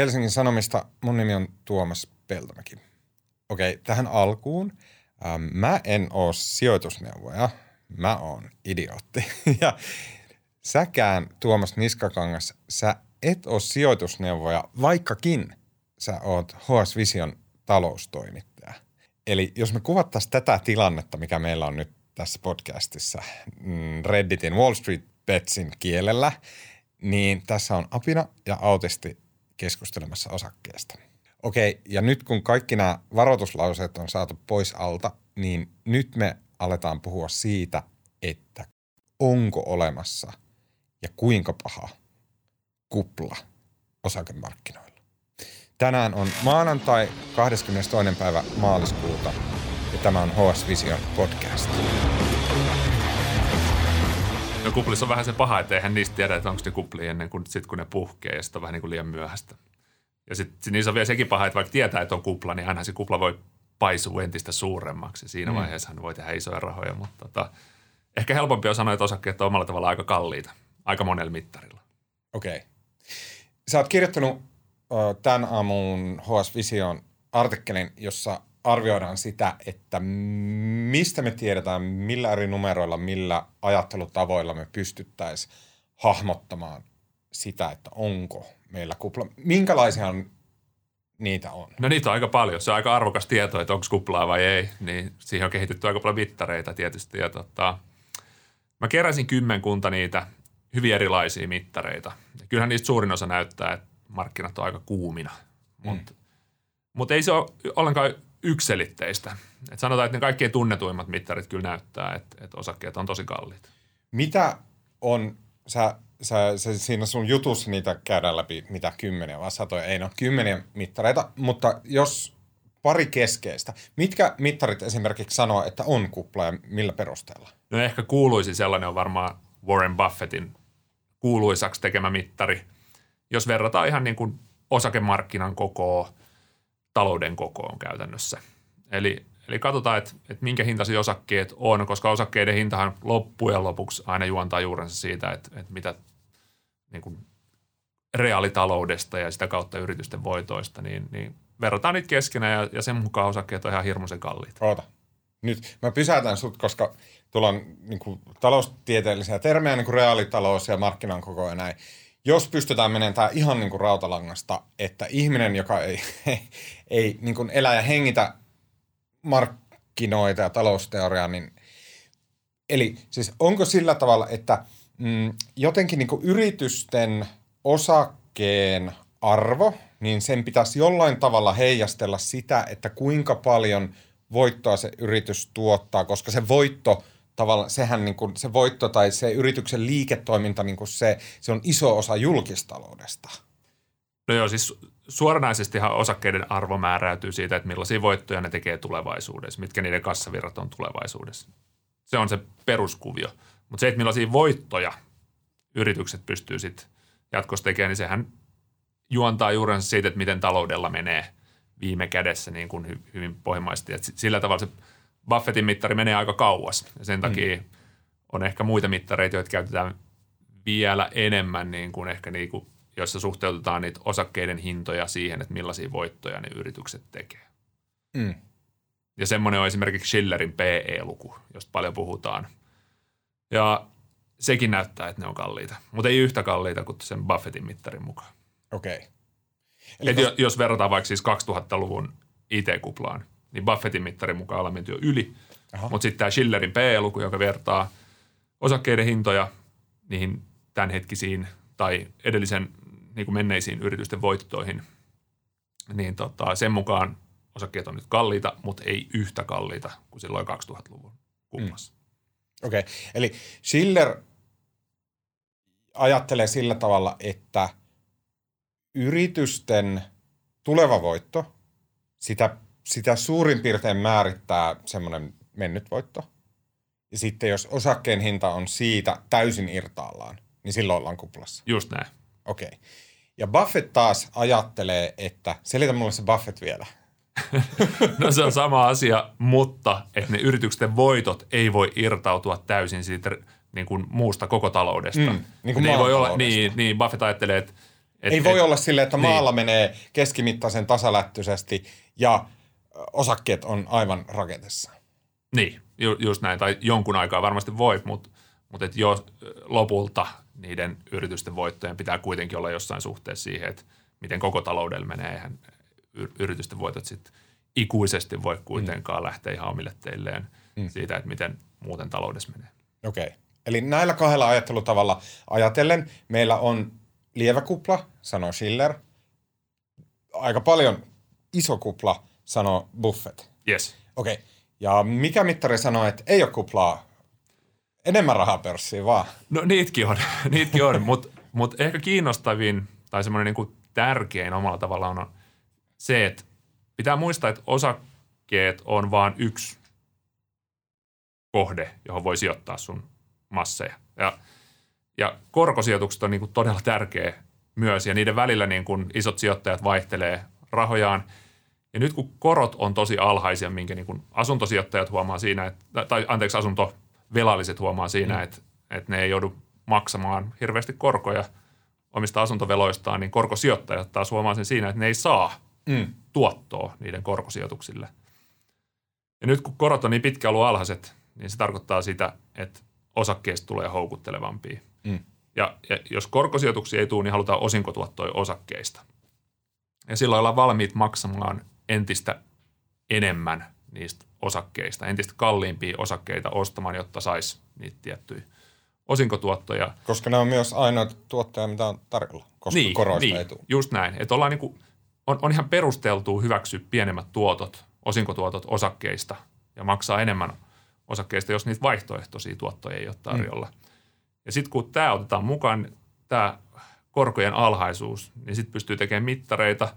Helsingin Sanomista. Mun nimi on Tuomas Peltomäki. Okei, tähän alkuun. Ähm, mä en oo sijoitusneuvoja. Mä oon idiootti. ja säkään, Tuomas Niskakangas, sä et oo sijoitusneuvoja, vaikkakin sä oot HS Vision taloustoimittaja. Eli jos me kuvattaisiin tätä tilannetta, mikä meillä on nyt tässä podcastissa mm, Redditin Wall Street Betsin kielellä, niin tässä on apina ja autisti keskustelemassa osakkeesta. Okei, ja nyt kun kaikki nämä varoituslauseet on saatu pois alta, niin nyt me aletaan puhua siitä, että onko olemassa ja kuinka paha kupla osakemarkkinoilla. Tänään on maanantai 22. päivä maaliskuuta ja tämä on HS Vision podcast. No kuplissa on vähän se paha, että eihän niistä tiedä, että onko ne kupli ennen kuin sit kun ne puhkee ja sitten on vähän niin kuin liian myöhäistä. Ja sitten niissä on vielä sekin paha, että vaikka tietää, että on kupla, niin aina se kupla voi paisua entistä suuremmaksi. Siinä mm. vaiheessa hän voi tehdä isoja rahoja, mutta tota, ehkä helpompi on sanoa, että osakkeet on omalla tavalla aika kalliita, aika monella mittarilla. Okei. Okay. Sä oot kirjoittanut tämän aamun HS Vision artikkelin, jossa arvioidaan sitä, että mistä me tiedetään, millä eri numeroilla, millä ajattelutavoilla me pystyttäisiin hahmottamaan sitä, että onko meillä kupla. Minkälaisia niitä on? No niitä on aika paljon. Se on aika arvokas tieto, että onko kuplaa vai ei. Niin siihen on kehitetty aika paljon mittareita tietysti. Ja tota, mä keräsin kymmenkunta niitä hyvin erilaisia mittareita. Ja kyllähän niistä suurin osa näyttää, että markkinat on aika kuumina. Mutta mm. mut ei se ole ollenkaan ykselitteistä. Et sanotaan, että ne kaikkein tunnetuimmat mittarit kyllä näyttää, että, että osakkeet on tosi kalliita. Mitä on, sä, sä, sä, siinä sun jutussa niitä käydään läpi, mitä kymmeniä, vaan satoja, ei no kymmeniä mittareita, mutta jos pari keskeistä. Mitkä mittarit esimerkiksi sanoo, että on kupla ja millä perusteella? No ehkä kuuluisi sellainen on varmaan Warren Buffettin kuuluisaksi tekemä mittari. Jos verrataan ihan niin kuin osakemarkkinan kokoa – talouden kokoon käytännössä. Eli, eli katsotaan, että, että minkä hintaisia osakkeet on, koska osakkeiden hintahan loppujen lopuksi aina juontaa juurensa siitä, että, että mitä niin kuin reaalitaloudesta ja sitä kautta yritysten voitoista, niin, niin verrataan niitä keskenään ja, ja sen mukaan osakkeet on ihan hirmuisen kalliita. Oota. Nyt mä pysäytän sut, koska tuolla on niin kuin, taloustieteellisiä termejä, niin kuin reaalitalous ja markkinan koko ja näin jos pystytään menemään tämä ihan niin kuin rautalangasta, että ihminen, joka ei, ei, niin kuin elä ja hengitä markkinoita ja talousteoriaa, niin eli siis onko sillä tavalla, että mm, jotenkin niin kuin yritysten osakkeen arvo, niin sen pitäisi jollain tavalla heijastella sitä, että kuinka paljon voittoa se yritys tuottaa, koska se voitto – tavallaan sehän niin kuin, se voitto tai se yrityksen liiketoiminta, niin kuin se, se on iso osa julkistaloudesta. No joo, siis suoranaisestihan osakkeiden arvo määräytyy siitä, että millaisia voittoja ne tekee tulevaisuudessa, mitkä niiden kassavirrat on tulevaisuudessa. Se on se peruskuvio. Mutta se, että millaisia voittoja yritykset pystyy sitten jatkossa tekemään, niin sehän juontaa juurensa siitä, että miten taloudella menee viime kädessä niin kuin hyvin pohjimmaisesti. Sillä tavalla se – Buffettin mittari menee aika kauas. Ja sen takia mm. on ehkä muita mittareita, joita käytetään vielä enemmän, niin kuin ehkä niin kuin, joissa suhteutetaan niitä osakkeiden hintoja siihen, että millaisia voittoja ne yritykset tekee. Mm. Ja semmoinen on esimerkiksi Schillerin PE-luku, josta paljon puhutaan. Ja sekin näyttää, että ne on kalliita, mutta ei yhtä kalliita kuin sen Buffettin mittarin mukaan. Okei. Okay. Eli jos, jos verrataan vaikka siis 2000-luvun IT-kuplaan, niin Buffettin mittarin mukaan ollaan menty jo yli. Mutta sitten tämä Schillerin PE-luku, joka vertaa osakkeiden hintoja niihin tämänhetkisiin tai edellisen niin kuin menneisiin yritysten voittoihin, niin tota, sen mukaan osakkeet on nyt kalliita, mutta ei yhtä kalliita kuin silloin 2000-luvun kuplassa. Mm. Okei, okay. eli Schiller ajattelee sillä tavalla, että yritysten tuleva voitto, sitä sitä suurin piirtein määrittää semmoinen mennyt voitto. Ja sitten jos osakkeen hinta on siitä täysin irtaallaan, niin silloin ollaan kuplassa. Just näin. Okei. Okay. Ja Buffett taas ajattelee, että selitä mulle se Buffett vielä. no se on sama asia, mutta että ne yritysten voitot ei voi irtautua täysin siitä niin kuin muusta koko taloudesta. Mm, niin kuin ei voi olla, niin, niin, Buffett ajattelee, että Et, Ei voi et, olla silleen, että niin. maalla menee keskimittaisen tasalättöisesti ja osakkeet on aivan raketessa. Niin, ju, just näin. Tai jonkun aikaa varmasti voi, mutta, mutta et jo lopulta niiden yritysten voittojen pitää kuitenkin olla jossain suhteessa siihen, että miten koko taloudella menee. Eihän yritysten voitot sitten ikuisesti voi kuitenkaan mm. lähteä ihan omille teilleen mm. siitä, että miten muuten taloudessa menee. Okei. Okay. Eli näillä kahdella ajattelutavalla ajatellen meillä on lievä kupla, sanoo Schiller. Aika paljon iso kupla, sanoo Buffett. Yes. Okei. Okay. Ja mikä mittari sanoo, että ei ole kuplaa? Enemmän rahaa pörssiin vaan. No niitäkin on, niitäkin on mutta mut ehkä kiinnostavin tai semmoinen niin tärkein omalla tavallaan on se, että pitää muistaa, että osakkeet on vain yksi kohde, johon voi sijoittaa sun masseja. Ja, ja korkosijoitukset on niin kuin todella tärkeä myös ja niiden välillä niin kuin isot sijoittajat vaihtelee rahojaan. Ja nyt kun korot on tosi alhaisia, minkä niin kuin asuntosijoittajat huomaa siinä, että, tai anteeksi asuntovelalliset huomaa siinä, mm. että, että ne ei joudu maksamaan hirveästi korkoja omista asuntoveloistaan, niin korkosijoittajat taas huomaa sen siinä, että ne ei saa mm. tuottoa niiden korkosijoituksille. Ja nyt kun korot on niin pitkä ollut alhaiset, niin se tarkoittaa sitä, että osakkeista tulee houkuttelevampia. Mm. Ja, ja jos korkosijoituksia ei tule, niin halutaan osinkotuottoja osakkeista. Ja silloin ollaan valmiit maksamaan entistä enemmän niistä osakkeista, entistä kalliimpia osakkeita ostamaan, jotta saisi niitä tiettyjä osinkotuottoja. Koska ne on myös ainoat tuotteja, mitä on tarjolla, koska niin, koroista niin, ei tule. just näin. Että ollaan niin kuin, on, on ihan perusteltua hyväksyä pienemmät tuotot, osinkotuotot osakkeista ja maksaa enemmän osakkeista, jos niitä vaihtoehtoisia tuottoja ei ole tarjolla. Mm. Ja sitten kun tämä otetaan mukaan, tämä korkojen alhaisuus, niin sitten pystyy tekemään mittareita,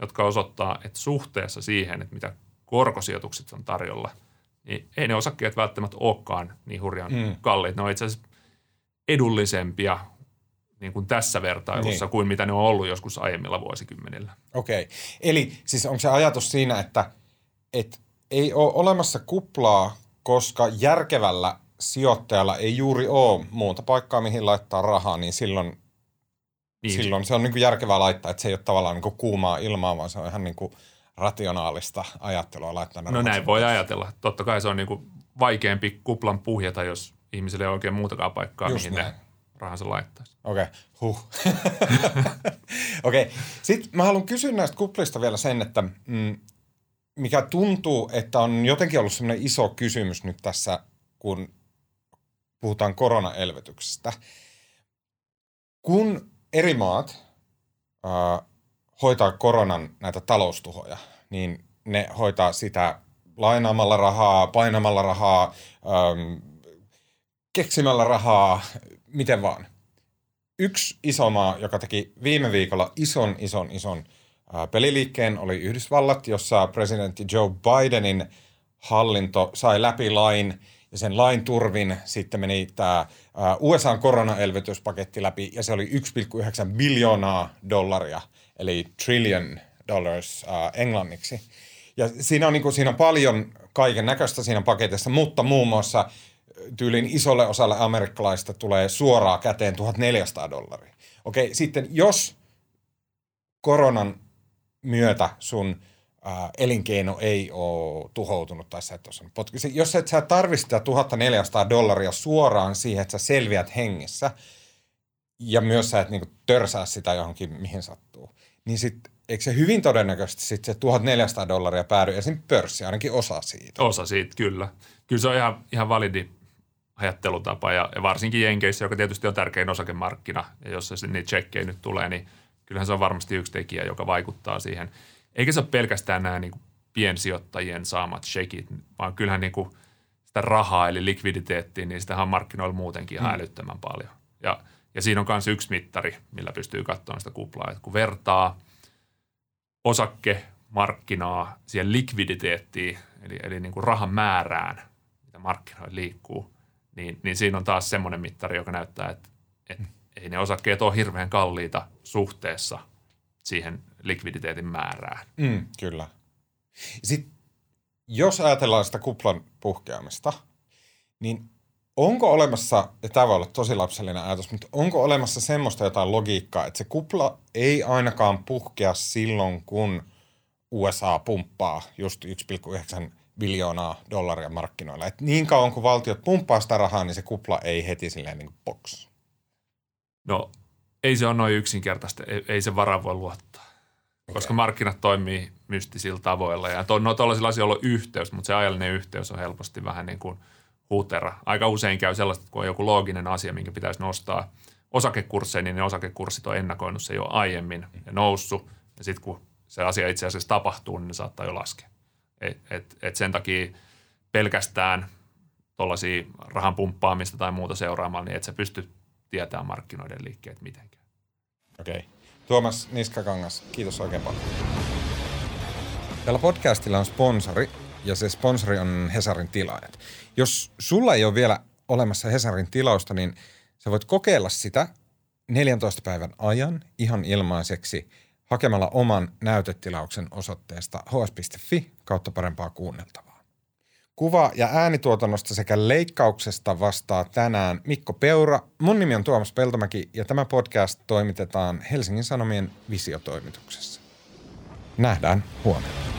jotka osoittaa, että suhteessa siihen, että mitä korkosijoitukset on tarjolla, niin ei ne osakkeet välttämättä olekaan niin hurjan mm. kalliit. Ne on itse asiassa edullisempia niin kuin tässä vertailussa niin. kuin mitä ne on ollut joskus aiemmilla vuosikymmenillä. Okei. Okay. Eli siis onko se ajatus siinä, että, että ei ole olemassa kuplaa, koska järkevällä sijoittajalla ei juuri ole muuta paikkaa, mihin laittaa rahaa, niin silloin, niin. silloin se on niin kuin järkevää laittaa, että se ei ole tavallaan niin kuin kuumaa ilmaa, vaan se on ihan niin kuin rationaalista ajattelua laittaa No näin voi ajatella. Totta kai se on niin kuin vaikeampi kuplan puhjata, jos ihmisille ei ole oikein muutakaan paikkaa, Just mihin näin. ne rahansa laittaisi. Okei, okay. huh. Okei, okay. sitten mä haluan kysyä näistä kuplista vielä sen, että mm, mikä tuntuu, että on jotenkin ollut semmoinen iso kysymys nyt tässä, kun puhutaan koronaelvytyksestä. Kun eri maat äh, hoitaa koronan näitä taloustuhoja, niin ne hoitaa sitä lainaamalla rahaa, painamalla rahaa, ähm, keksimällä rahaa, miten vaan. Yksi iso maa, joka teki viime viikolla ison, ison, ison äh, peliliikkeen, oli Yhdysvallat, jossa presidentti Joe Bidenin hallinto sai läpi lain ja sen lain turvin sitten meni tämä USAn koronaelvytyspaketti läpi ja se oli 1,9 biljoonaa dollaria, eli trillion dollars äh, englanniksi. Ja siinä on, niin kuin, siinä on paljon kaiken näköistä siinä paketissa, mutta muun muassa tyylin isolle osalle amerikkalaista tulee suoraa käteen 1400 dollaria. Okei, sitten jos koronan myötä sun elinkeino ei ole tuhoutunut tai sä et ole potki. Jos et sä tarvitse sitä 1400 dollaria suoraan siihen, että sä selviät hengissä ja myös sä et niinku törsää sitä johonkin, mihin sattuu, niin sitten eikö se hyvin todennäköisesti sit se 1400 dollaria päädy esim. pörssi, ainakin osa siitä? Osa siitä, kyllä. Kyllä se on ihan, ihan validi ajattelutapa ja, ja varsinkin Jenkeissä, joka tietysti on tärkein osakemarkkina ja jos niitä tsekkejä nyt tulee, niin kyllähän se on varmasti yksi tekijä, joka vaikuttaa siihen. Eikä se ole pelkästään nämä niin kuin piensijoittajien saamat shekit, vaan kyllähän niin kuin sitä rahaa eli likviditeettiä, niin sitä on markkinoilla muutenkin ihan hmm. älyttömän paljon. Ja, ja siinä on myös yksi mittari, millä pystyy katsomaan sitä kuplaa, että kun vertaa osakemarkkinaa siihen likviditeettiin, eli, eli niin kuin rahan määrään, mitä markkinoilla liikkuu – niin, niin siinä on taas semmoinen mittari, joka näyttää, että, että ei ne osakkeet ole hirveän kalliita suhteessa siihen likviditeetin määrään. Mm, kyllä. Sitten jos ajatellaan sitä kuplan puhkeamista, niin onko olemassa, ja tämä voi olla tosi lapsellinen ajatus, mutta onko olemassa semmoista jotain logiikkaa, että se kupla ei ainakaan puhkea silloin, kun USA pumppaa just 1,9 biljoonaa dollaria markkinoilla. Et niin kauan kun valtiot pumppaa sitä rahaa, niin se kupla ei heti silleen niin kuin box. No ei se ole noin yksinkertaista, ei, ei se varaa voi luottaa. Koska markkinat toimii mystisillä tavoilla ja to, no tuollaisilla asioilla on yhteys, mutta se ajallinen yhteys on helposti vähän niin kuin huutera. Aika usein käy sellaista, kun on joku looginen asia, minkä pitäisi nostaa osakekursseja, niin ne osakekurssit on ennakoinut se jo aiemmin ja noussut. Ja sitten kun se asia itse asiassa tapahtuu, niin ne saattaa jo laskea. Et, et, et sen takia pelkästään tuollaisia rahan pumppaamista tai muuta seuraamaan, niin et sä pysty tietämään markkinoiden liikkeet mitenkään. Okei. Okay. Tuomas Niskakangas, kiitos oikein paljon. Tällä podcastilla on sponsori, ja se sponsori on Hesarin tilaajat. Jos sulla ei ole vielä olemassa Hesarin tilausta, niin sä voit kokeilla sitä 14 päivän ajan ihan ilmaiseksi hakemalla oman näytetilauksen osoitteesta hs.fi kautta parempaa kuunneltavaa. Kuva- ja äänituotannosta sekä leikkauksesta vastaa tänään Mikko Peura. Mun nimi on Tuomas Peltomäki ja tämä podcast toimitetaan Helsingin Sanomien visiotoimituksessa. Nähdään huomenna.